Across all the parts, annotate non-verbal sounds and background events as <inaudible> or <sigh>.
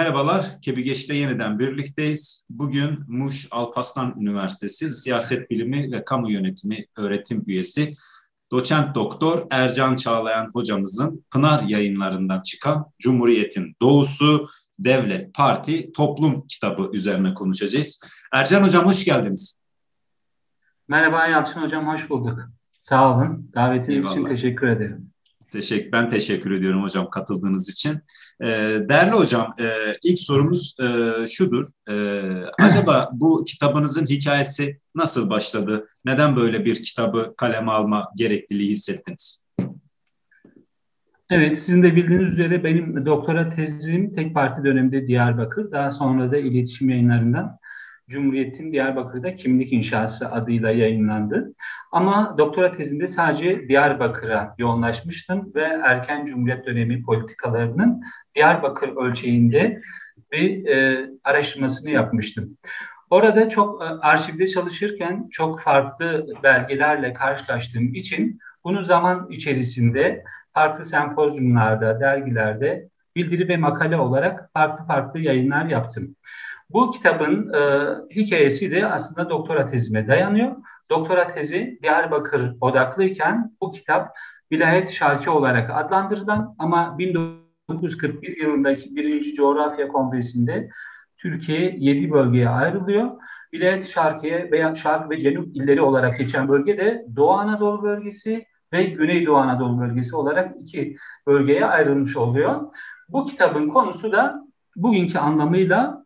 Merhabalar, Kebigeç'te yeniden birlikteyiz. Bugün Muş Alparslan Üniversitesi Siyaset Bilimi ve Kamu Yönetimi öğretim üyesi doçent doktor Ercan Çağlayan hocamızın Pınar yayınlarından çıkan Cumhuriyet'in Doğusu, Devlet, Parti, Toplum kitabı üzerine konuşacağız. Ercan hocam hoş geldiniz. Merhaba Yalçın hocam, hoş bulduk. Sağ olun. Davetiniz Eyvallah. için teşekkür ederim. Teşekkür, ben teşekkür ediyorum hocam katıldığınız için. Ee, değerli hocam, e, ilk sorumuz e, şudur. E, <clears throat> acaba bu kitabınızın hikayesi nasıl başladı? Neden böyle bir kitabı kaleme alma gerekliliği hissettiniz? Evet, sizin de bildiğiniz üzere benim doktora tezim tek parti döneminde Diyarbakır, daha sonra da iletişim yayınlarından Cumhuriyet'in Diyarbakır'da kimlik inşası adıyla yayınlandı. Ama doktora tezinde sadece Diyarbakır'a yoğunlaşmıştım ve erken Cumhuriyet dönemi politikalarının Diyarbakır ölçeğinde bir e, araştırmasını yapmıştım. Orada çok e, arşivde çalışırken çok farklı belgelerle karşılaştığım için bunu zaman içerisinde farklı sempozyumlarda, dergilerde bildiri ve makale olarak farklı farklı yayınlar yaptım. Bu kitabın e, hikayesi de aslında doktora tezime dayanıyor. Doktora tezi Diyarbakır odaklıyken bu kitap Vilayet Şarkı olarak adlandırılan ama 1941 yılındaki birinci coğrafya kongresinde Türkiye 7 bölgeye ayrılıyor. Vilayet Şarkı'ya veya Şarkı ve Cenub illeri olarak geçen bölge de Doğu Anadolu bölgesi ve Güneydoğu Anadolu bölgesi olarak iki bölgeye ayrılmış oluyor. Bu kitabın konusu da bugünkü anlamıyla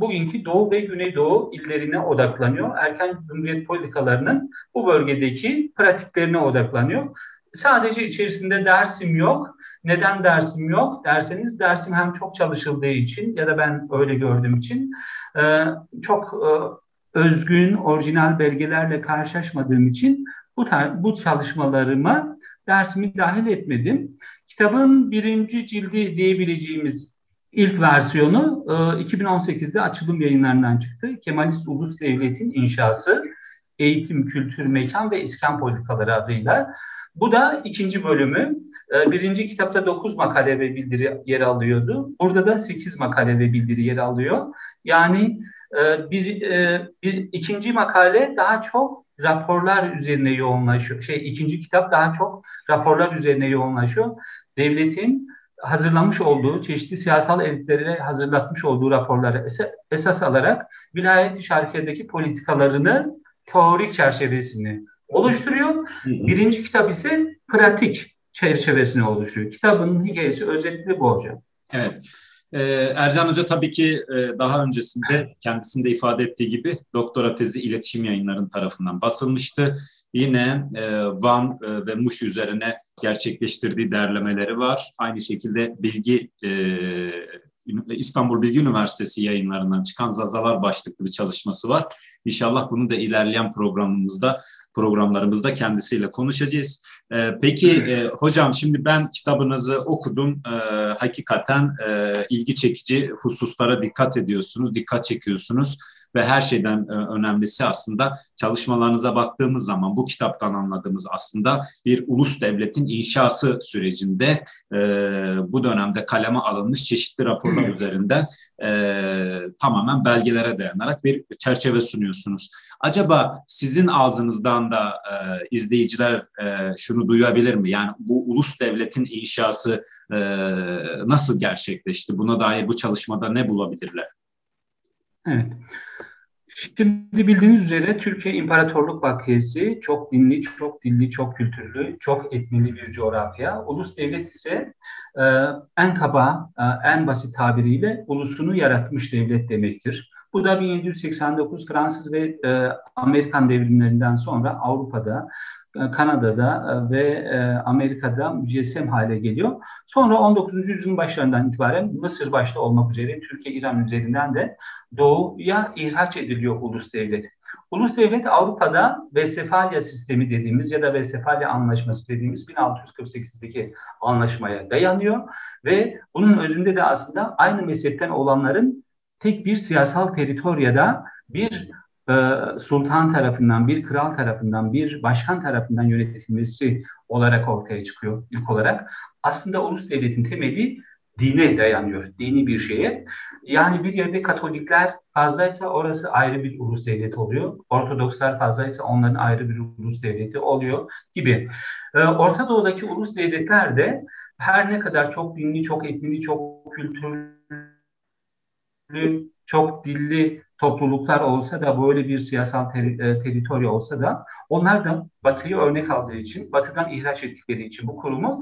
bugünkü Doğu ve Güneydoğu illerine odaklanıyor. Erken Cumhuriyet politikalarının bu bölgedeki pratiklerine odaklanıyor. Sadece içerisinde Dersim yok. Neden Dersim yok derseniz Dersim hem çok çalışıldığı için ya da ben öyle gördüğüm için e, çok e, özgün, orijinal belgelerle karşılaşmadığım için bu, bu çalışmalarıma dersimi dahil etmedim. Kitabın birinci cildi diyebileceğimiz İlk versiyonu e, 2018'de açılım yayınlarından çıktı. Kemalist Ulus Devlet'in inşası, eğitim, kültür, mekan ve iskan politikaları adıyla. Bu da ikinci bölümü. E, birinci kitapta 9 makale ve bildiri yer alıyordu. Burada da 8 makale ve bildiri yer alıyor. Yani e, bir, e, bir ikinci makale daha çok raporlar üzerine yoğunlaşıyor. Şey ikinci kitap daha çok raporlar üzerine yoğunlaşıyor. Devletin hazırlamış olduğu, çeşitli siyasal elitlere hazırlatmış olduğu raporları esas alarak vilayet-i şarkiyedeki politikalarını teorik çerçevesini oluşturuyor. Birinci kitap ise pratik çerçevesini oluşturuyor. Kitabın hikayesi özetli bu hocam. Evet. Ee, Ercan Hoca tabii ki e, daha öncesinde kendisinde ifade ettiği gibi doktora tezi iletişim yayınlarının tarafından basılmıştı. Yine e, Van e, ve Muş üzerine gerçekleştirdiği derlemeleri var. Aynı şekilde bilgi e, İstanbul Bilgi Üniversitesi yayınlarından çıkan Zazalar başlıklı bir çalışması var. İnşallah bunu da ilerleyen programımızda programlarımızda kendisiyle konuşacağız. Ee, peki e, hocam şimdi ben kitabınızı okudum. Ee, hakikaten e, ilgi çekici hususlara dikkat ediyorsunuz, dikkat çekiyorsunuz ve her şeyden e, önemlisi aslında çalışmalarınıza baktığımız zaman bu kitaptan anladığımız aslında bir ulus devletin inşası sürecinde e, bu dönemde kaleme alınmış çeşitli raporlar üzerinden e, tamamen belgelere dayanarak bir çerçeve sunuyorsunuz. Acaba sizin ağzınızdan da e, izleyiciler e, şunu duyabilir mi? Yani bu ulus devletin inşası e, nasıl gerçekleşti? Buna dair bu çalışmada ne bulabilirler? Evet. Şimdi bildiğiniz üzere Türkiye İmparatorluk Vakfiyesi çok dinli, çok dilli, çok kültürlü, çok etnili bir coğrafya. Ulus devlet ise e, en kaba, e, en basit tabiriyle ulusunu yaratmış devlet demektir. Bu da 1789 Fransız ve e, Amerikan devrimlerinden sonra Avrupa'da, Kanada'da e, ve e, Amerika'da mücessem hale geliyor. Sonra 19. yüzyılın başlarından itibaren Mısır başta olmak üzere Türkiye-İran üzerinden de doğuya ihraç ediliyor ulus devlet. Ulus devlet Avrupa'da Westfalia sistemi dediğimiz ya da Westfalia anlaşması dediğimiz 1648'deki anlaşmaya dayanıyor ve bunun özünde de aslında aynı mezhepten olanların tek bir siyasal teritoriyada bir e, sultan tarafından, bir kral tarafından, bir başkan tarafından yönetilmesi olarak ortaya çıkıyor ilk olarak. Aslında ulus devletin temeli dine dayanıyor, dini bir şeye. Yani bir yerde Katolikler fazlaysa orası ayrı bir ulus devleti oluyor. Ortodokslar fazlaysa onların ayrı bir ulus devleti oluyor gibi. Ee, Orta Doğu'daki ulus devletler de her ne kadar çok dinli, çok etnili, çok kültürlü, çok dilli topluluklar olsa da böyle bir siyasal ter, e, teritori olsa da onlar da Batı'yı örnek aldığı için, Batı'dan ihraç ettikleri için bu kurumu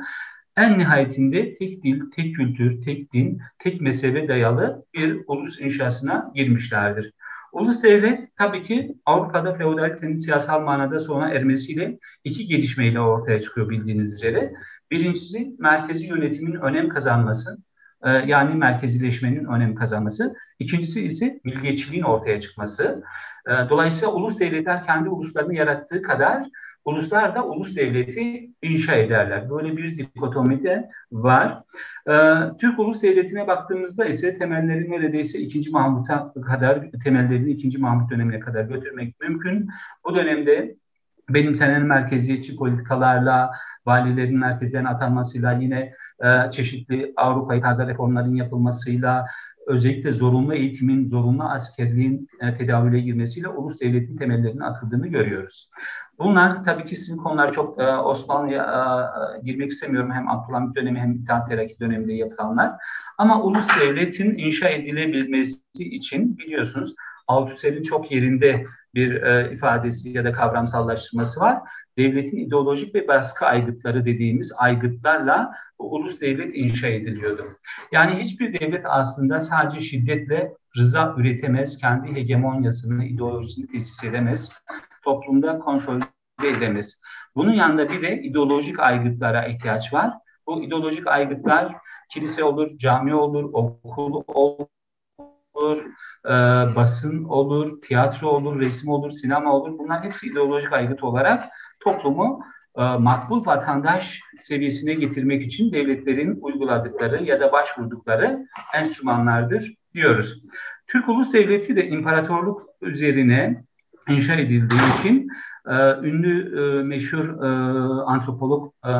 en nihayetinde tek dil, tek kültür, tek din, tek mezhebe dayalı bir ulus inşasına girmişlerdir. Ulus devlet tabii ki Avrupa'da feodalitenin siyasal manada sona ermesiyle iki gelişmeyle ortaya çıkıyor bildiğiniz üzere. Birincisi merkezi yönetimin önem kazanması, e, yani merkezileşmenin önem kazanması. İkincisi ise milliyetçiliğin ortaya çıkması. E, dolayısıyla ulus devletler kendi uluslarını yarattığı kadar uluslar da ulus devleti inşa ederler. Böyle bir dikotomi de var. Ee, Türk ulus devletine baktığımızda ise temelleri neredeyse 2. Mahmut'a kadar, temellerini 2. Mahmut dönemine kadar götürmek mümkün. Bu dönemde benimsenen merkeziyetçi politikalarla, valilerin merkezlerine atanmasıyla, yine e, çeşitli Avrupa'yı tarzı reformların yapılmasıyla, özellikle zorunlu eğitimin, zorunlu askerliğin e, tedavüle girmesiyle ulus devletin temellerinin atıldığını görüyoruz. Bunlar tabii ki sizin konular çok e, Osmanlı'ya e, girmek istemiyorum. Hem Abdülhamit dönemi hem İttihat Terakki döneminde yapılanlar. Ama ulus devletin inşa edilebilmesi için biliyorsunuz Althusser'in çok yerinde bir e, ifadesi ya da kavramsallaştırması var. Devletin ideolojik ve baskı aygıtları dediğimiz aygıtlarla ulus devlet inşa ediliyordu. Yani hiçbir devlet aslında sadece şiddetle rıza üretemez, kendi hegemonyasını, ideolojisini tesis edemez toplumda konsolide edemez. Bunun yanında bir de ideolojik aygıtlara ihtiyaç var. Bu ideolojik aygıtlar kilise olur, cami olur, okul olur, e, basın olur, tiyatro olur, resim olur, sinema olur. Bunlar hepsi ideolojik aygıt olarak toplumu e, makbul vatandaş seviyesine getirmek için devletlerin uyguladıkları ya da başvurdukları enstrümanlardır diyoruz. Türk Ulus Devleti de imparatorluk üzerine inşa edildiği için e, ünlü e, meşhur e, antropolog e,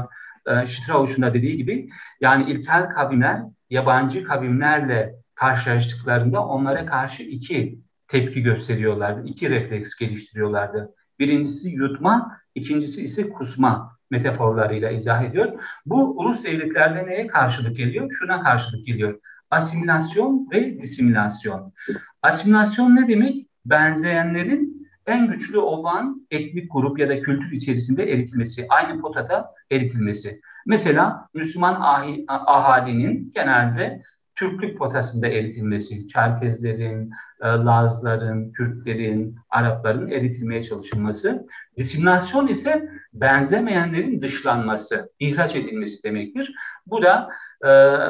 e, Strauss'un da dediği gibi yani ilkel kavimler yabancı kavimlerle karşılaştıklarında onlara karşı iki tepki gösteriyorlardı. iki refleks geliştiriyorlardı. Birincisi yutma, ikincisi ise kusma metaforlarıyla izah ediyor. Bu ulus devletlerde neye karşılık geliyor? Şuna karşılık geliyor. Asimilasyon ve disimilasyon. Asimilasyon ne demek? Benzeyenlerin en güçlü olan etnik grup ya da kültür içerisinde eritilmesi, aynı potada eritilmesi. Mesela Müslüman ahi, ahalinin genelde Türklük potasında eritilmesi, Çerkezlerin, e, Lazların, Kürtlerin, Arapların eritilmeye çalışılması. Disimilasyon ise benzemeyenlerin dışlanması, ihraç edilmesi demektir. Bu da e,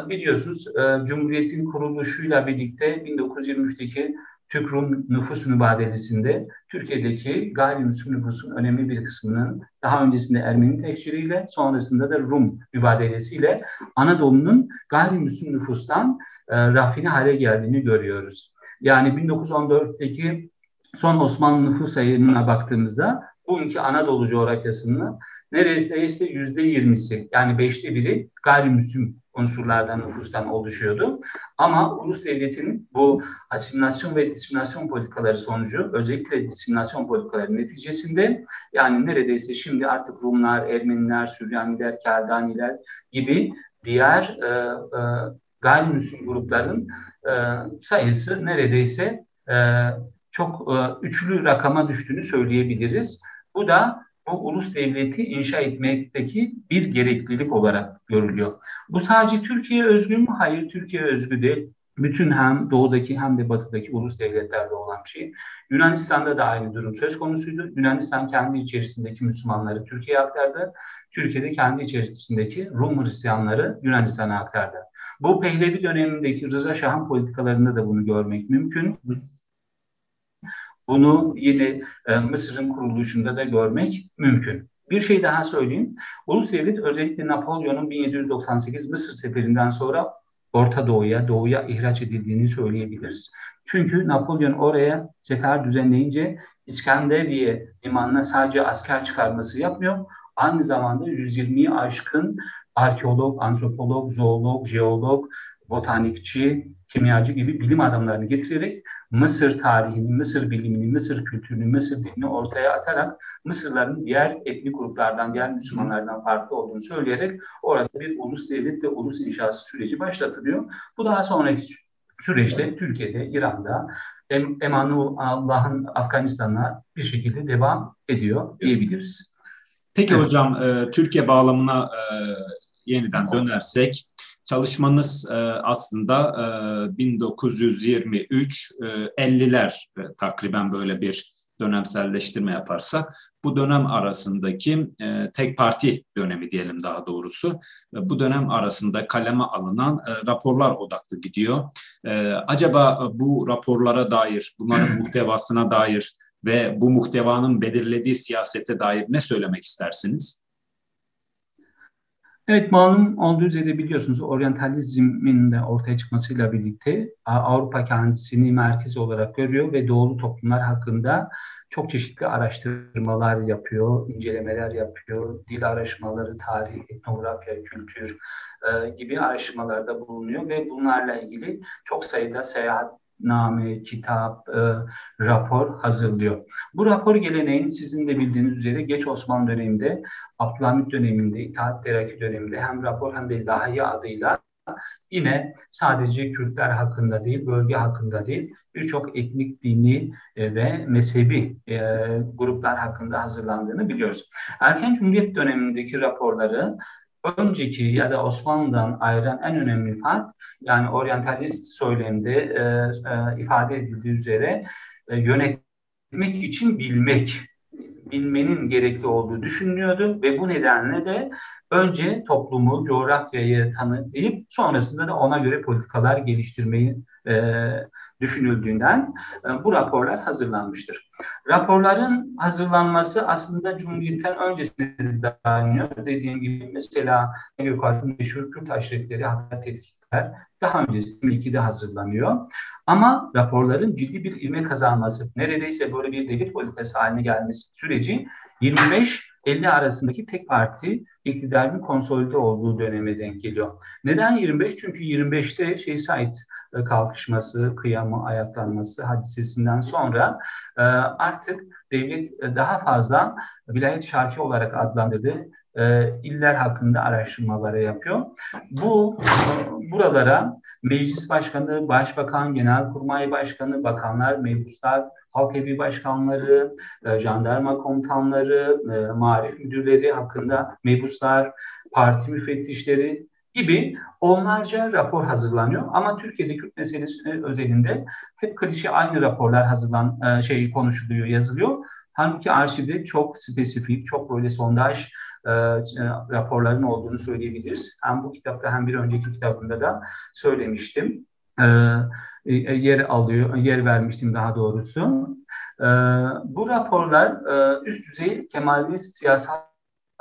biliyorsunuz e, Cumhuriyet'in kuruluşuyla birlikte 1923'teki Türk-Rum nüfus mübadelesinde Türkiye'deki gayrimüslim nüfusun önemli bir kısmının daha öncesinde Ermeni tehciriyle sonrasında da Rum mübadelesiyle Anadolu'nun gayrimüslim nüfustan e, rafine hale geldiğini görüyoruz. Yani 1914'teki son Osmanlı nüfus sayımına baktığımızda bugünkü Anadolu coğrafyasının neredeyse yüzde yirmisi yani beşte biri gayrimüslim unsurlardan, nüfustan oluşuyordu. Ama ulus devletin bu asimilasyon ve disimilasyon politikaları sonucu, özellikle disimilasyon politikaları neticesinde yani neredeyse şimdi artık Rumlar, Ermeniler, Süryaniler, Keldaniler gibi diğer e, e, gayrimüslim grupların e, sayısı neredeyse e, çok e, üçlü rakama düştüğünü söyleyebiliriz. Bu da bu ulus devleti inşa etmekteki bir gereklilik olarak görülüyor. Bu sadece Türkiye özgü mü? Hayır, Türkiye özgü değil. Bütün hem doğudaki hem de batıdaki ulus devletlerde olan bir şey. Yunanistan'da da aynı durum söz konusuydu. Yunanistan kendi içerisindeki Müslümanları Türkiye'ye aktardı. Türkiye'de kendi içerisindeki Rum Hristiyanları Yunanistan'a aktardı. Bu Pehlevi dönemindeki Rıza Şah'ın politikalarında da bunu görmek mümkün. Bunu yine e, Mısır'ın kuruluşunda da görmek mümkün. Bir şey daha söyleyeyim. Ulus devlet özellikle Napolyon'un 1798 Mısır seferinden sonra Orta Doğu'ya, Doğu'ya ihraç edildiğini söyleyebiliriz. Çünkü Napolyon oraya sefer düzenleyince İskenderiye limanına sadece asker çıkarması yapmıyor. Aynı zamanda 120'yi aşkın arkeolog, antropolog, zoolog, jeolog botanikçi, kimyacı gibi bilim adamlarını getirerek Mısır tarihini, Mısır bilimini, Mısır kültürünü, Mısır dilini ortaya atarak Mısırların diğer etnik gruplardan, diğer Müslümanlardan farklı olduğunu söyleyerek orada bir ulus devlet ve ulus inşası süreci başlatılıyor. Bu daha sonraki süreçte Türkiye'de, İran'da, Allah'ın Afganistan'a bir şekilde devam ediyor diyebiliriz. Peki evet. hocam, e, Türkiye bağlamına e, yeniden dönersek, çalışmanız e, aslında e, 1923 e, 50'ler e, takriben böyle bir dönemselleştirme yaparsak bu dönem arasındaki e, tek parti dönemi diyelim daha doğrusu e, bu dönem arasında kaleme alınan e, raporlar odaklı gidiyor. E, acaba bu raporlara dair, bunların muhtevasına dair ve bu muhtevanın belirlediği siyasete dair ne söylemek istersiniz? Evet malum olduğu üzere biliyorsunuz oryantalizmin de ortaya çıkmasıyla birlikte Avrupa kendisini merkez olarak görüyor ve doğulu toplumlar hakkında çok çeşitli araştırmalar yapıyor, incelemeler yapıyor, dil araştırmaları, tarih, etnografya, kültür e, gibi araştırmalarda bulunuyor ve bunlarla ilgili çok sayıda seyahat name, kitap, e, rapor hazırlıyor. Bu rapor geleneğin sizin de bildiğiniz üzere geç Osmanlı döneminde, Abdülhamit döneminde, İttihat Terakki döneminde hem rapor hem de Lahiye adıyla yine sadece Kürtler hakkında değil, bölge hakkında değil, birçok etnik, dini e, ve mezhebi e, gruplar hakkında hazırlandığını biliyoruz. Erken Cumhuriyet dönemindeki raporları önceki ya da Osmanlı'dan ayıran en önemli fark yani oryantalist söylemde e, e, ifade edildiği üzere e, yönetmek için bilmek, bilmenin gerekli olduğu düşünülüyordu ve bu nedenle de önce toplumu, coğrafyayı tanıyıp sonrasında da ona göre politikalar geliştirmeyi e, düşünüldüğünden e, bu raporlar hazırlanmıştır. Raporların hazırlanması aslında Cumhuriyet'ten öncesinde de. Dediğim gibi mesela Gökalp'ın meşhur Kürt aşiretleri hatta tetkikler daha öncesinde 2002'de hazırlanıyor. Ama raporların ciddi bir ilme kazanması, neredeyse böyle bir devlet politikası haline gelmesi süreci 25-50 arasındaki tek parti iktidarın konsolide olduğu döneme denk geliyor. Neden 25? Çünkü 25'te şey Said e, kalkışması, kıyamı, ayaklanması hadisesinden sonra e, artık devlet e, daha fazla vilayet şarkı olarak adlandırdığı iller hakkında araştırmaları yapıyor. Bu buralara meclis başkanı, başbakan, genelkurmay başkanı, bakanlar, mebuslar, halk evi başkanları, jandarma komutanları, marif müdürleri hakkında mebuslar, parti müfettişleri gibi onlarca rapor hazırlanıyor. Ama Türkiye'de Kürt meselesi özelinde hep klişe aynı raporlar hazırlan e, şey konuşuluyor, yazılıyor. Halbuki arşivde çok spesifik, çok böyle sondaj e, e, raporların olduğunu söyleyebiliriz. Hem bu kitapta hem bir önceki kitabımda da söylemiştim. E, e, yer alıyor, yer vermiştim daha doğrusu. E, bu raporlar e, üst düzey Kemalist siyasal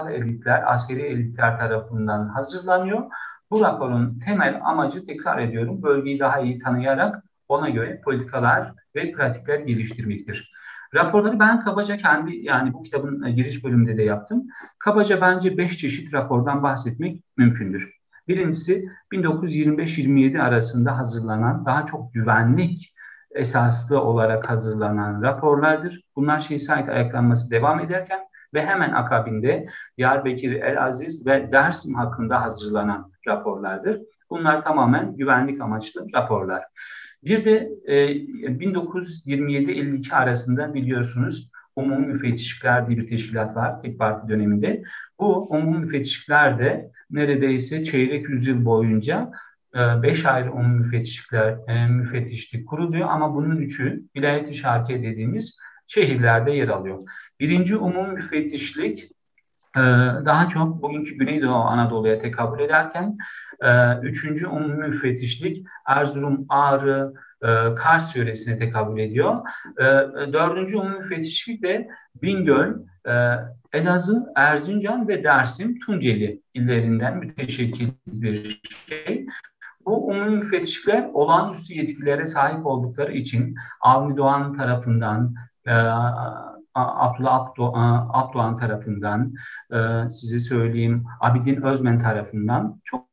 elitler, askeri elitler tarafından hazırlanıyor. Bu raporun temel amacı tekrar ediyorum, bölgeyi daha iyi tanıyarak ona göre politikalar ve pratikler geliştirmektir. Raporları ben kabaca kendi yani bu kitabın e, giriş bölümünde de yaptım. Kabaca bence beş çeşit rapordan bahsetmek mümkündür. Birincisi 1925-27 arasında hazırlanan daha çok güvenlik esaslı olarak hazırlanan raporlardır. Bunlar şehit ayaklanması devam ederken ve hemen akabinde Diyarbakır, El Aziz ve Dersim hakkında hazırlanan raporlardır. Bunlar tamamen güvenlik amaçlı raporlar. Bir de e, 1927-52 arasında biliyorsunuz Umumi Müfettişlikler diye bir teşkilat var tek parti döneminde. Bu umumi müfettişlikler de neredeyse çeyrek yüzyıl boyunca e, beş ayrı umumi müfettişlikler, e, müfettişlik kuruluyor ama bunun üçü vilayet-i şarkiye dediğimiz şehirlerde yer alıyor. Birinci umum müfettişlik e, daha çok bugünkü Güneydoğu Anadolu'ya tekabül ederken e, üçüncü umum müfettişlik Erzurum, Ağrı, e, Kars yöresine tekabül ediyor. Dördüncü umum müfettişlik de Bingöl, Elazığ, Erzincan ve Dersim, Tunceli illerinden müteşekkil bir şey. Bu umum müfettişlikler olağanüstü yetkilere sahip oldukları için Avni Doğan tarafından, Abdullah Abdoğan tarafından, size söyleyeyim Abidin Özmen tarafından çok.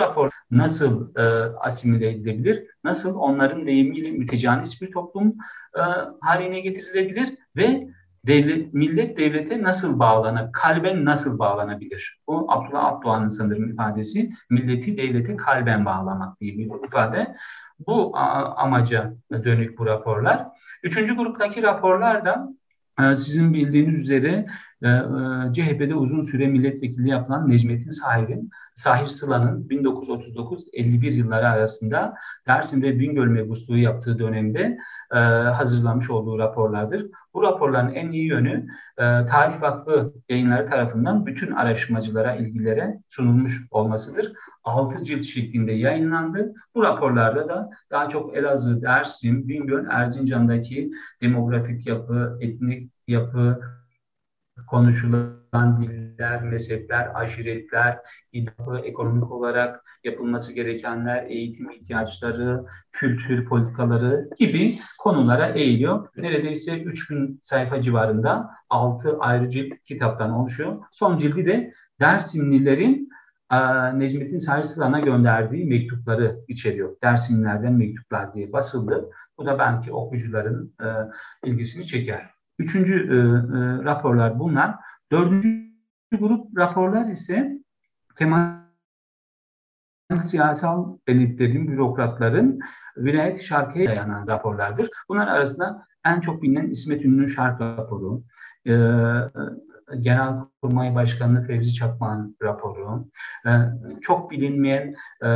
Rapor nasıl e, asimile edilebilir? Nasıl onların deyimiyle mütecanis bir toplum e, haline getirilebilir ve devlet, millet devlete nasıl bağlanır, kalben nasıl bağlanabilir? Bu Abdullah Abdoğan'ın sanırım ifadesi, milleti devlete kalben bağlamak diye bir ifade. Bu amaca dönük bu raporlar. Üçüncü gruptaki raporlar da e, sizin bildiğiniz üzere e, e, CHP'de uzun süre milletvekili yapılan Necmettin Sahir'in Sahir Sıla'nın 1939-51 yılları arasında Dersim ve Bingöl mebusluğu yaptığı dönemde e, hazırlamış olduğu raporlardır. Bu raporların en iyi yönü e, Tarih Vakfı yayınları tarafından bütün araştırmacılara, ilgilere sunulmuş olmasıdır. Altı cilt şeklinde yayınlandı. Bu raporlarda da daha çok Elazığ, Dersim, Bingöl, Erzincan'daki demografik yapı, etnik yapı, konuşulan diller, mezhepler, aşiretler, iddia, ekonomik olarak yapılması gerekenler, eğitim ihtiyaçları, kültür politikaları gibi konulara eğiliyor. Neredeyse 3000 sayfa civarında 6 ayrı cilt kitaptan oluşuyor. Son cildi de Dersimlilerin Necmettin Sarısılan'a gönderdiği mektupları içeriyor. Dersimlilerden mektuplar diye basıldı. Bu da belki okuyucuların ilgisini çeker. Üçüncü e, e, raporlar bunlar. Dördüncü grup raporlar ise Kemal siyasal elitlerin, bürokratların vilayet şarkıya dayanan raporlardır. Bunlar arasında en çok bilinen İsmet Ünlü'nün şark raporu, e, Genelkurmay Başkanı Fevzi Çakman raporu, e, çok bilinmeyen e,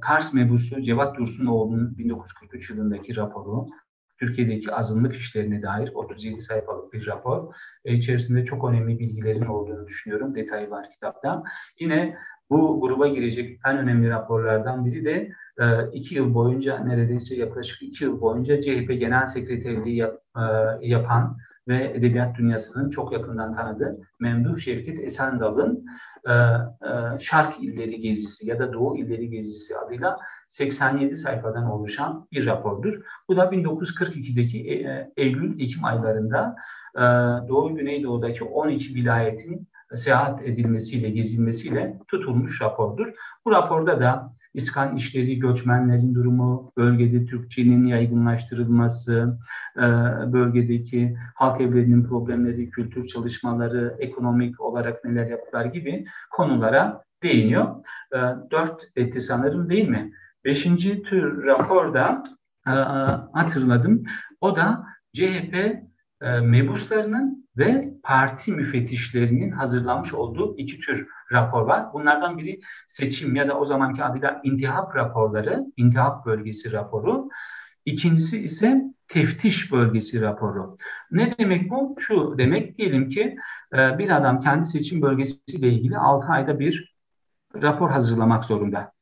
Kars mebusu Cevat Dursunoğlu'nun 1943 yılındaki raporu, Türkiye'deki azınlık işlerine dair 37 sayfalık bir rapor. E, içerisinde çok önemli bilgilerin olduğunu düşünüyorum. Detayı var kitapta. Yine bu gruba girecek en önemli raporlardan biri de e, iki yıl boyunca neredeyse yaklaşık iki yıl boyunca CHP Genel Sekreterliği yap, e, yapan ve edebiyat dünyasının çok yakından tanıdığı Memduh Şevket Esendal'ın e, e, Şark İlleri Gezisi ya da Doğu İlleri Gezisi adıyla 87 sayfadan oluşan bir rapordur. Bu da 1942'deki e, Eylül-Ekim aylarında Doğu Güneydoğu'daki 12 vilayetin seyahat edilmesiyle, gezilmesiyle tutulmuş rapordur. Bu raporda da İskan işleri, göçmenlerin durumu, bölgede Türkçenin yaygınlaştırılması, bölgedeki halk evlerinin problemleri, kültür çalışmaları, ekonomik olarak neler yaptılar gibi konulara değiniyor. Dört etti sanırım değil mi? Beşinci tür raporda e, hatırladım. O da CHP e, mebuslarının ve parti müfettişlerinin hazırlamış olduğu iki tür rapor var. Bunlardan biri seçim ya da o zamanki adıyla intihap raporları, intihap bölgesi raporu. İkincisi ise teftiş bölgesi raporu. Ne demek bu? Şu demek diyelim ki e, bir adam kendi seçim bölgesiyle ilgili 6 ayda bir rapor hazırlamak zorunda.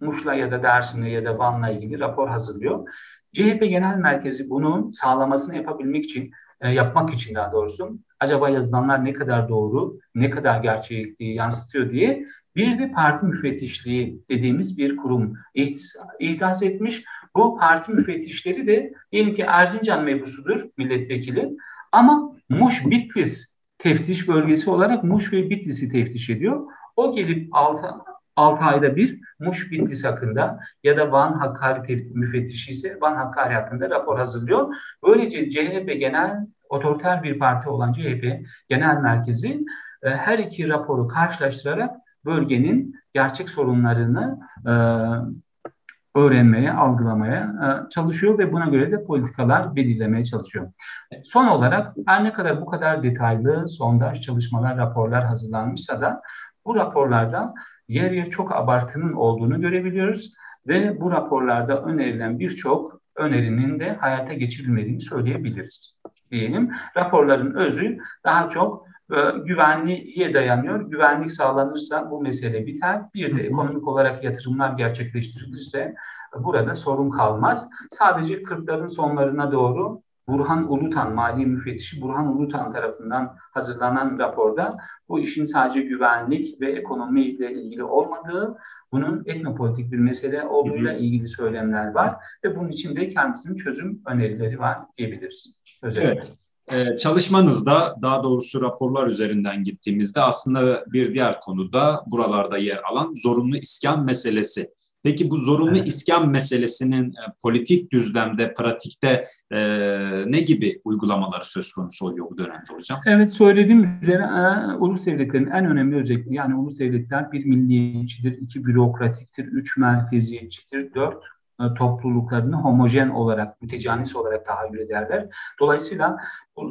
Muş'la ya da Dersim'le ya da Van'la ilgili rapor hazırlıyor. CHP Genel Merkezi bunun sağlamasını yapabilmek için, e, yapmak için daha doğrusu acaba yazılanlar ne kadar doğru, ne kadar gerçekliği yansıtıyor diye bir de parti müfettişliği dediğimiz bir kurum ihdas etmiş. Bu parti müfettişleri de diyelim ki Erzincan mebusudur milletvekili ama Muş Bitlis teftiş bölgesi olarak Muş ve Bitlis'i teftiş ediyor. O gelip 6, 6 ayda bir Muş Bitlis hakkında ya da Van Hakkari müfettişi ise Van Hakkari hakkında rapor hazırlıyor. Böylece CHP genel otoriter bir parti olan CHP genel merkezi e, her iki raporu karşılaştırarak bölgenin gerçek sorunlarını e, öğrenmeye, algılamaya e, çalışıyor ve buna göre de politikalar belirlemeye çalışıyor. Son olarak her ne kadar bu kadar detaylı sondaj çalışmalar, raporlar hazırlanmışsa da bu raporlarda yer yer çok abartının olduğunu görebiliyoruz ve bu raporlarda önerilen birçok önerinin de hayata geçirilmediğini söyleyebiliriz. Diyelim raporların özü daha çok e, güvenliğe dayanıyor. Güvenlik sağlanırsa bu mesele biter. Bir de ekonomik olarak yatırımlar gerçekleştirilirse burada sorun kalmaz. Sadece 40'ların sonlarına doğru Burhan Ulutan, Mali Müfettişi Burhan Ulutan tarafından hazırlanan raporda bu işin sadece güvenlik ve ekonomi ile ilgili olmadığı, bunun etnopolitik bir mesele olduğuyla ilgili söylemler var ve bunun içinde kendisinin çözüm önerileri var diyebiliriz. Özellikle. Evet. Ee, çalışmanızda daha doğrusu raporlar üzerinden gittiğimizde aslında bir diğer konuda buralarda yer alan zorunlu iskan meselesi. Peki bu zorunlu evet. iskan meselesinin e, politik düzlemde, pratikte e, ne gibi uygulamaları söz konusu oluyor bu dönemde hocam? Evet söylediğim üzere e, ulus devletlerin en önemli özelliği yani ulus devletler bir milliyetçidir, iki bürokratiktir, üç merkeziyetçidir, dört e, topluluklarını homojen olarak, mütecanis olarak tahayyül ederler. Dolayısıyla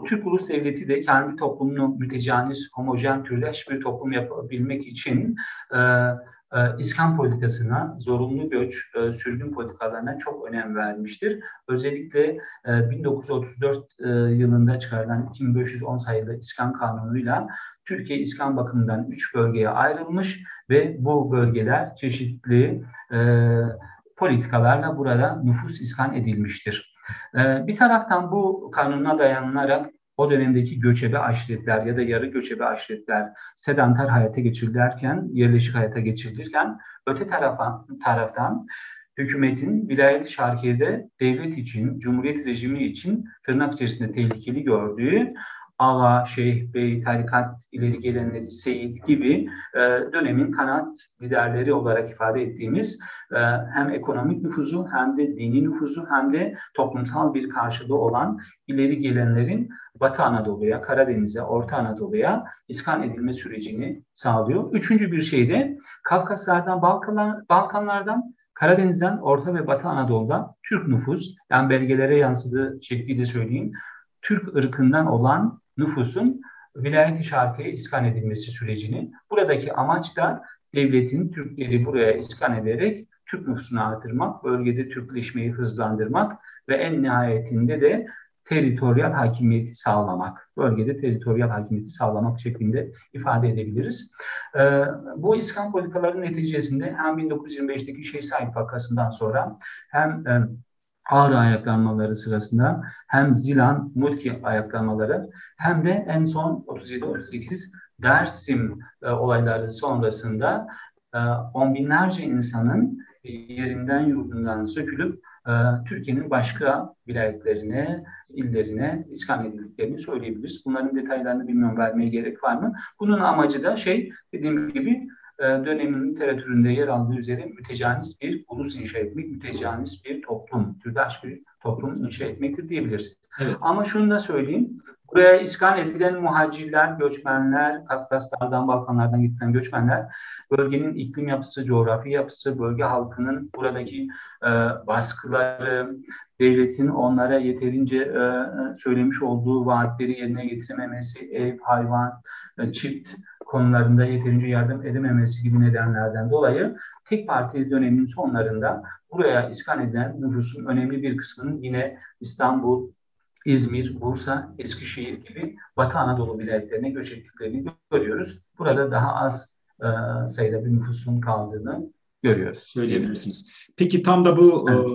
Türk Ulus Devleti de kendi toplumunu mütecanis, homojen, türdeş bir toplum yapabilmek için e, e, İskan politikasına, zorunlu göç, e, sürgün politikalarına çok önem vermiştir. Özellikle e, 1934 e, yılında çıkarılan 2510 sayılı İskan Kanunu'yla Türkiye İskan bakımından üç bölgeye ayrılmış ve bu bölgeler çeşitli e, politikalarla burada nüfus iskan edilmiştir. E, bir taraftan bu kanuna dayanarak o dönemdeki göçebe aşiretler ya da yarı göçebe aşiretler sedanter hayata geçirilirken, yerleşik hayata geçirilirken öte tarafa, taraftan hükümetin vilayet-i şarkiyede devlet için, cumhuriyet rejimi için tırnak içerisinde tehlikeli gördüğü Ava, Şeyh Bey, tarikat ileri gelenleri, Seyit gibi e, dönemin kanat liderleri olarak ifade ettiğimiz e, hem ekonomik nüfuzu hem de dini nüfuzu hem de toplumsal bir karşılığı olan ileri gelenlerin Batı Anadolu'ya, Karadeniz'e, Orta Anadolu'ya iskan edilme sürecini sağlıyor. Üçüncü bir şey de Kafkaslardan, Balkanlar, Balkanlardan Karadeniz'den Orta ve Batı Anadolu'da Türk nüfus, yani belgelere yansıdığı şekliyle söyleyeyim, Türk ırkından olan nüfusun vilayet-i şarkıya iskan edilmesi sürecini. Buradaki amaç da devletin Türkleri buraya iskan ederek Türk nüfusunu artırmak, bölgede Türkleşmeyi hızlandırmak ve en nihayetinde de teritoryal hakimiyeti sağlamak, bölgede teritoryal hakimiyeti sağlamak şeklinde ifade edebiliriz. Ee, bu iskan politikalarının neticesinde hem 1925'teki Şeyh Said vakasından sonra hem e, Ağrı ayaklanmaları sırasında hem Zilan, Mulki ayaklanmaları hem de en son 37-38 Dersim e, olayları sonrasında e, on binlerce insanın yerinden yurdundan sökülüp e, Türkiye'nin başka vilayetlerine, illerine iskan edildiklerini söyleyebiliriz. Bunların detaylarını bilmiyorum vermeye gerek var mı? Bunun amacı da şey dediğim gibi dönemin literatüründe yer aldığı üzere mütecanis bir ulus inşa etmek, mütecanis bir toplum, türdaş bir toplum inşa etmektir diyebiliriz. Evet. Ama şunu da söyleyeyim, buraya iskan edilen muhacirler, göçmenler, Kafkaslardan, Balkanlardan getirilen göçmenler, bölgenin iklim yapısı, coğrafi yapısı, bölge halkının buradaki e, baskıları, devletin onlara yeterince e, söylemiş olduğu vaatleri yerine getirememesi, ev, hayvan, e, çift konularında yeterince yardım edememesi gibi nedenlerden dolayı tek parti döneminin sonlarında buraya iskan edilen nüfusun önemli bir kısmının yine İstanbul, İzmir, Bursa, Eskişehir gibi Batı Anadolu vilayetlerine göç ettiklerini görüyoruz. Burada daha az e, sayıda bir nüfusun kaldığını görüyoruz. Söyleyebilirsiniz. Peki tam da bu evet. e,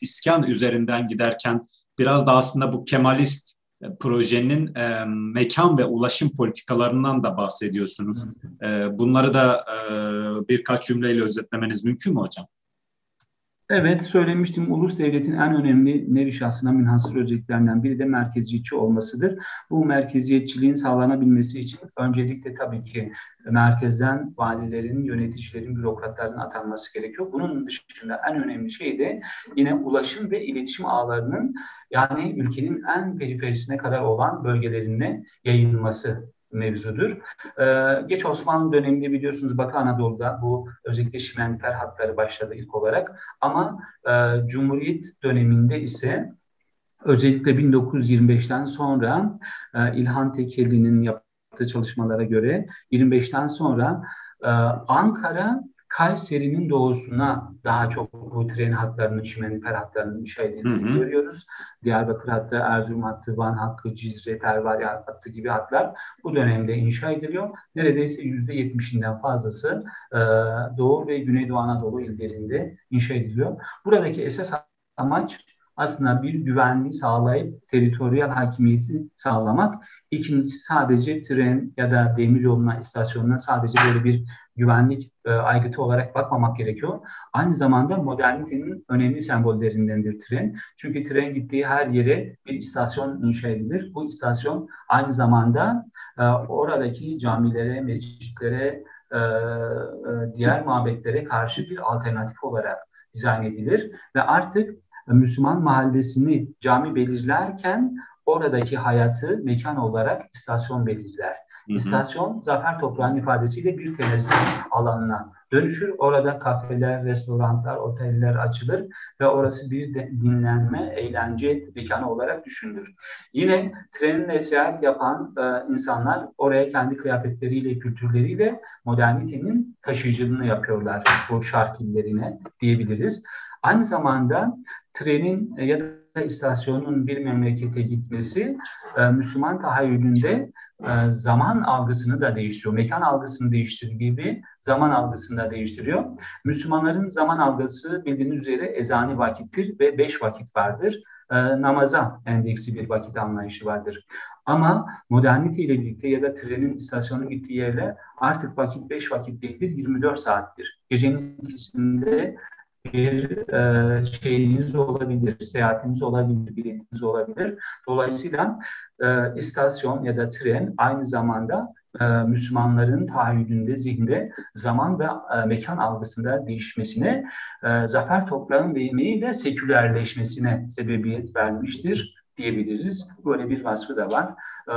iskan üzerinden giderken biraz da aslında bu Kemalist projenin e, mekan ve ulaşım politikalarından da bahsediyorsunuz. E, bunları da e, birkaç cümleyle özetlemeniz mümkün mü hocam? Evet söylemiştim ulus devletin en önemli nevi şahsına münhasır özelliklerinden biri de merkeziyetçi olmasıdır. Bu merkeziyetçiliğin sağlanabilmesi için öncelikle tabii ki merkezden valilerin, yöneticilerin, bürokratların atanması gerekiyor. Bunun dışında en önemli şey de yine ulaşım ve iletişim ağlarının yani ülkenin en periferisine kadar olan bölgelerine yayılması mevzudur. Ee, geç Osmanlı döneminde biliyorsunuz Batı Anadolu'da bu özellikle şimendifer hatları başladı ilk olarak. Ama e, Cumhuriyet döneminde ise özellikle 1925'ten sonra e, İlhan Tekeli'nin yaptığı çalışmalara göre 25'ten sonra e, Ankara Kayseri'nin doğusuna daha çok bu tren hatlarının, çimenifer hatlarının inşa edildiğini görüyoruz. Diyarbakır hattı, Erzurum hattı, Van hattı, Cizre, Pervari hattı gibi hatlar bu dönemde inşa ediliyor. Neredeyse yüzde yetmişinden fazlası e, Doğu ve Güneydoğu Anadolu illerinde inşa ediliyor. Buradaki esas amaç aslında bir güvenliği sağlayıp teritoriyel hakimiyeti sağlamak. İkincisi sadece tren ya da demir yoluna, istasyonuna sadece böyle bir güvenlik e, aygıtı olarak bakmamak gerekiyor. Aynı zamanda modernitenin önemli sembollerindendir tren. Çünkü tren gittiği her yere bir istasyon inşa edilir. Bu istasyon aynı zamanda e, oradaki camilere, mescitlere, e, e, diğer mabetlere karşı bir alternatif olarak dizayn edilir ve artık Müslüman mahallesini cami belirlerken oradaki hayatı mekan olarak istasyon belirler. Hı hı. İstasyon zafer toprağının ifadesiyle bir tenezzül alanına dönüşür. Orada kafeler, restoranlar, oteller açılır ve orası bir dinlenme, eğlence mekanı olarak düşünülür. Yine trenle seyahat yapan e, insanlar oraya kendi kıyafetleriyle, kültürleriyle modernitenin taşıyıcılığını yapıyorlar bu şarkillerine diyebiliriz. Aynı zamanda trenin ya da istasyonun bir memlekete gitmesi e, Müslüman tahayyülünde e, zaman algısını da değiştiriyor. Mekan algısını değiştirdiği gibi zaman algısını da değiştiriyor. Müslümanların zaman algısı bildiğiniz üzere ezani vakittir ve beş vakit vardır. E, namaza endeksi bir vakit anlayışı vardır. Ama modernite ile birlikte ya da trenin istasyonun gittiği yerle artık vakit 5 vakit değildir, 24 saattir. Gecenin ikisinde bir e, şeyiniz olabilir, seyahatiniz olabilir, biletiniz olabilir. Dolayısıyla e, istasyon ya da tren aynı zamanda e, Müslümanların tahayyülünde, zihinde zaman ve e, mekan algısında değişmesine, e, zafer toprağın deyimiyle sekülerleşmesine sebebiyet vermiştir diyebiliriz. Böyle bir vasfı da var. E,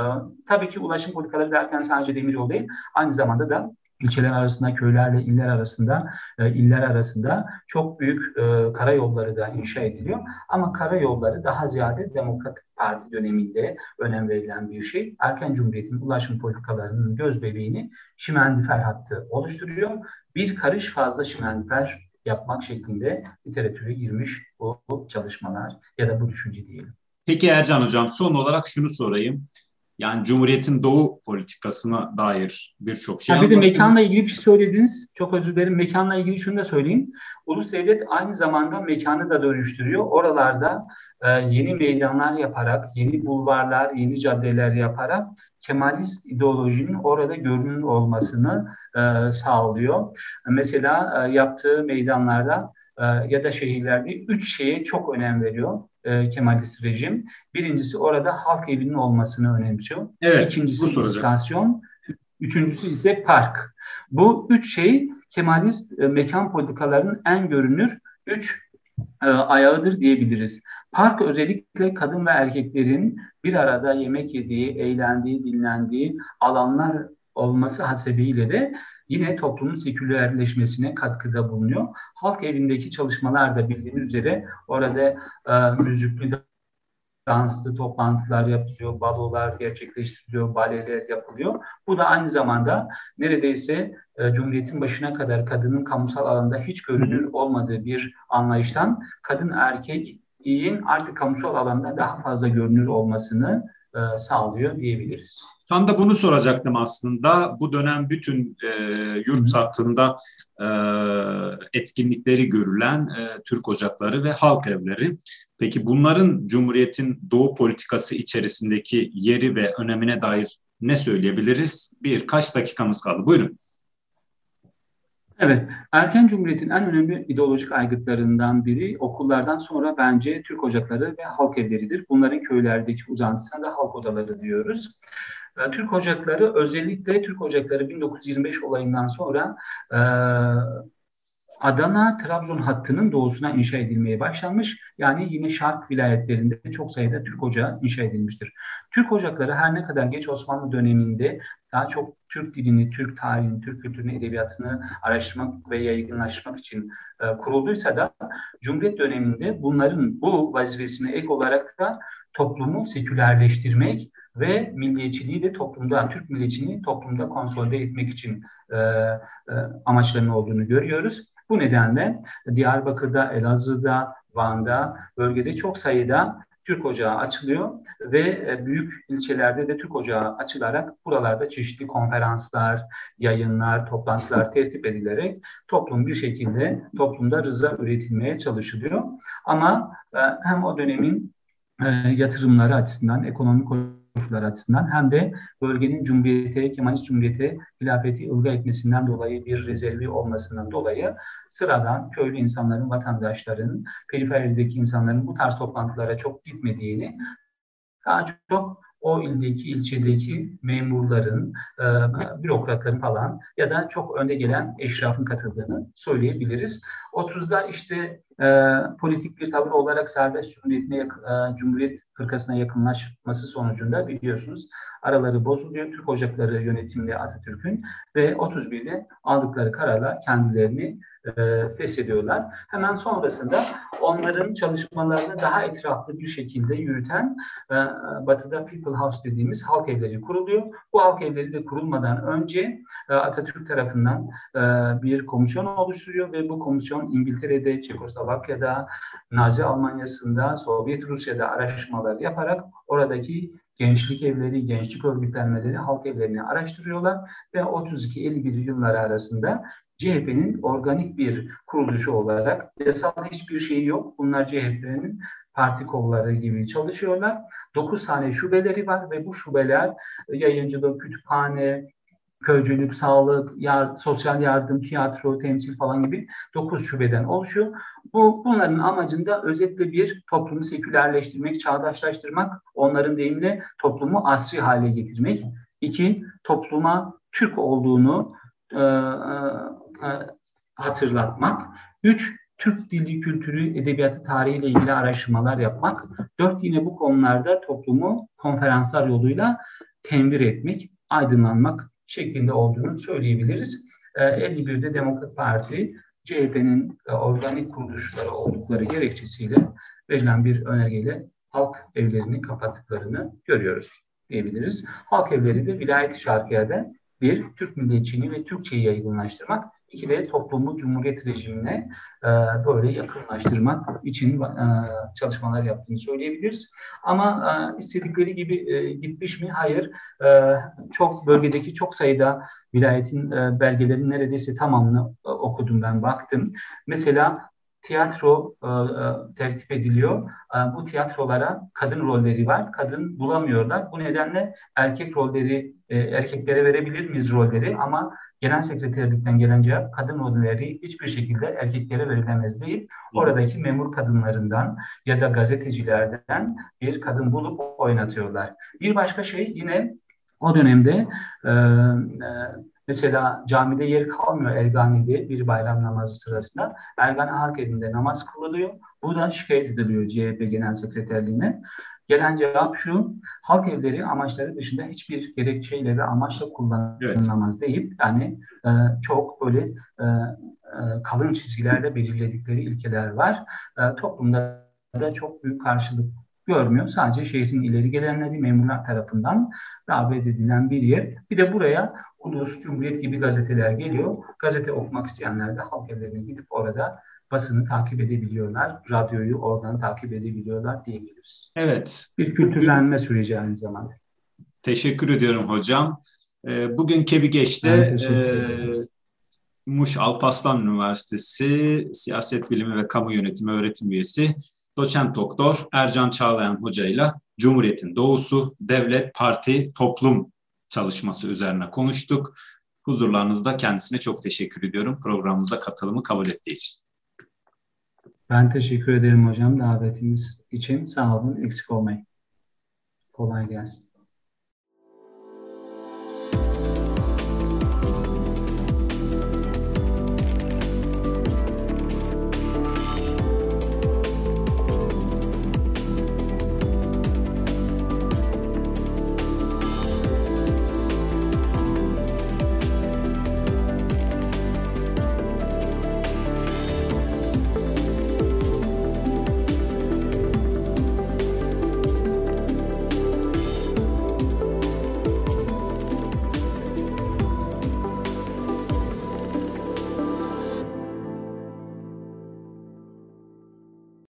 tabii ki ulaşım politikaları derken sadece demiryolu değil, aynı zamanda da ilçeler arasında, köylerle iller arasında, e, iller arasında çok büyük e, karayolları da inşa ediliyor. Ama karayolları daha ziyade Demokratik Parti döneminde önem verilen bir şey. Erken Cumhuriyet'in ulaşım politikalarının göz bebeğini şimendifer hattı oluşturuyor. Bir karış fazla şimendifer yapmak şeklinde literatüre girmiş bu, bu çalışmalar ya da bu düşünce diyelim. Peki Ercan Hocam son olarak şunu sorayım. Yani Cumhuriyet'in doğu politikasına dair birçok şey Bir de mekanla ilgili bir şey söylediniz. Çok özür dilerim. Mekanla ilgili şunu da söyleyeyim. Ulus devlet aynı zamanda mekanı da dönüştürüyor. Oralarda e, yeni meydanlar yaparak, yeni bulvarlar, yeni caddeler yaparak Kemalist ideolojinin orada görünür olmasını e, sağlıyor. Mesela e, yaptığı meydanlarda e, ya da şehirlerde üç şeye çok önem veriyor e, Kemalist rejim. Birincisi orada halk evinin olmasını önemsiyor. Evet, İkincisi istasyon. Üçüncüsü ise park. Bu üç şey Kemalist e, mekan politikalarının en görünür üç e, ayağıdır diyebiliriz. Park özellikle kadın ve erkeklerin bir arada yemek yediği, eğlendiği, dinlendiği alanlar olması hasebiyle de yine toplumun sekülerleşmesine katkıda bulunuyor. Halk evindeki çalışmalar da bildiğiniz üzere orada e, müzikli danslı toplantılar yapılıyor, balolar gerçekleştiriliyor, baleler yapılıyor. Bu da aynı zamanda neredeyse e, Cumhuriyet'in başına kadar kadının kamusal alanda hiç görünür olmadığı bir anlayıştan kadın erkek artık kamusal alanda daha fazla görünür olmasını e, sağlıyor diyebiliriz. Tam da bunu soracaktım aslında. Bu dönem bütün e, yurt sattığında e, etkinlikleri görülen e, Türk ocakları ve halk evleri. Peki bunların Cumhuriyet'in doğu politikası içerisindeki yeri ve önemine dair ne söyleyebiliriz? Birkaç dakikamız kaldı. Buyurun. Evet, erken cumhuriyetin en önemli ideolojik aygıtlarından biri okullardan sonra bence Türk ocakları ve halk evleridir. Bunların köylerdeki uzantısına da halk odaları diyoruz. Türk ocakları özellikle Türk ocakları 1925 olayından sonra e, Adana Trabzon hattının doğusuna inşa edilmeye başlanmış. Yani yine şark vilayetlerinde çok sayıda Türk ocağı inşa edilmiştir. Türk ocakları her ne kadar geç Osmanlı döneminde daha çok Türk dilini, Türk tarihini, Türk kültürünü, edebiyatını araştırmak ve yaygınlaştırmak için e, kurulduysa da Cumhuriyet döneminde bunların bu vazifesine ek olarak da toplumu sekülerleştirmek ve milliyetçiliği de toplumda, Türk milliyetçiliğini toplumda konsolide etmek için e, e, amaçlarının olduğunu görüyoruz. Bu nedenle Diyarbakır'da, Elazığ'da, Van'da, bölgede çok sayıda Türk Ocağı açılıyor ve büyük ilçelerde de Türk Ocağı açılarak buralarda çeşitli konferanslar, yayınlar, toplantılar tertip edilerek toplum bir şekilde toplumda rıza üretilmeye çalışılıyor. Ama hem o dönemin yatırımları açısından, ekonomik koşullar açısından hem de bölgenin Cumhuriyete, Kemalist Cumhuriyete hilafeti ılga etmesinden dolayı bir rezervi olmasından dolayı sıradan köylü insanların, vatandaşların, periferideki insanların bu tarz toplantılara çok gitmediğini, daha çok o ildeki, ilçedeki memurların, e, bürokratların falan ya da çok önde gelen eşrafın katıldığını söyleyebiliriz. 30'da işte e, politik bir tavır olarak serbest cumhuriyetine, e, cumhuriyet fırkasına yakınlaşması sonucunda biliyorsunuz araları bozuluyor. Türk Ocakları yönetimli Atatürk'ün ve 31'de aldıkları kararla kendilerini feshediyorlar. Hemen sonrasında onların çalışmalarını daha etraflı bir şekilde yürüten e, Batı'da People House dediğimiz halk evleri kuruluyor. Bu halk evleri de kurulmadan önce e, Atatürk tarafından e, bir komisyon oluşturuyor ve bu komisyon İngiltere'de, Çekoslovakya'da, Nazi Almanya'sında, Sovyet Rusya'da araştırmalar yaparak oradaki gençlik evleri, gençlik örgütlenmeleri, halk evlerini araştırıyorlar ve 32-51 yılları arasında CHP'nin organik bir kuruluşu olarak yasal hiçbir şeyi yok. Bunlar CHP'nin parti kolları gibi çalışıyorlar. 9 tane şubeleri var ve bu şubeler yayıncılık, kütüphane, köycülük, sağlık, yar, sosyal yardım, tiyatro, temsil falan gibi 9 şubeden oluşuyor. Bu bunların amacında özetle bir toplumu sekülerleştirmek, çağdaşlaştırmak, onların deyimle toplumu asri hale getirmek. İki, topluma Türk olduğunu e, e, e, hatırlatmak. Üç, Türk dili, kültürü, edebiyatı, tarihiyle ilgili araştırmalar yapmak. Dört, yine bu konularda toplumu konferanslar yoluyla tenvir etmek, aydınlanmak şeklinde olduğunu söyleyebiliriz. 51'de Demokrat Parti, CHP'nin organik kuruluşları oldukları gerekçesiyle verilen bir önergeyle halk evlerini kapattıklarını görüyoruz diyebiliriz. Halk evleri de vilayet-i şarkiyede bir, Türk milliyetçiliğini ve Türkçeyi yaygınlaştırmak. De toplumu Cumhuriyet rejimine e, böyle yakınlaştırmak için e, çalışmalar yaptığını söyleyebiliriz. Ama e, istedikleri gibi e, gitmiş mi? Hayır. E, çok bölgedeki çok sayıda vilayetin e, belgelerinin neredeyse tamamını e, okudum ben baktım. Mesela tiyatro e, e, tertip ediliyor. E, bu tiyatrolara kadın rolleri var. Kadın bulamıyorlar. Bu nedenle erkek rolleri e, erkeklere verebilir miyiz rolleri ama genel sekreterlikten gelen cevap kadın rolleri hiçbir şekilde erkeklere verilemez değil. Oradaki memur kadınlarından ya da gazetecilerden bir kadın bulup oynatıyorlar. Bir başka şey yine o dönemde e, e, Mesela camide yer kalmıyor Ergani'de bir bayram namazı sırasında. Ergani Halk Evi'nde namaz kılınıyor. Bu da şikayet ediliyor CHP Genel Sekreterliğine. Gelen cevap şu, halk evleri amaçları dışında hiçbir gerekçeyle ve amaçla kullanılamaz evet. deyip yani e, çok böyle e, e, kalın çizgilerle belirledikleri ilkeler var. E, toplumda da çok büyük karşılık görmüyor. Sadece şehrin ileri gelenleri memurlar tarafından davet edilen bir yer. Bir de buraya Ulus, Cumhuriyet gibi gazeteler geliyor. Gazete okumak isteyenler de halk evlerine gidip orada basını takip edebiliyorlar. Radyoyu oradan takip edebiliyorlar diyebiliriz. Evet. Bir kültürlenme süreci aynı zamanda. Teşekkür ediyorum hocam. Ee, bugün Kebigeç'te e, Muş Alpaslan Üniversitesi Siyaset Bilimi ve Kamu Yönetimi öğretim üyesi doçent doktor Ercan Çağlayan Hoca ile Cumhuriyet'in doğusu, devlet, parti, toplum çalışması üzerine konuştuk. Huzurlarınızda kendisine çok teşekkür ediyorum programımıza katılımı kabul ettiği için. Ben teşekkür ederim hocam davetimiz için. Sağ olun, eksik olmayın. Kolay gelsin.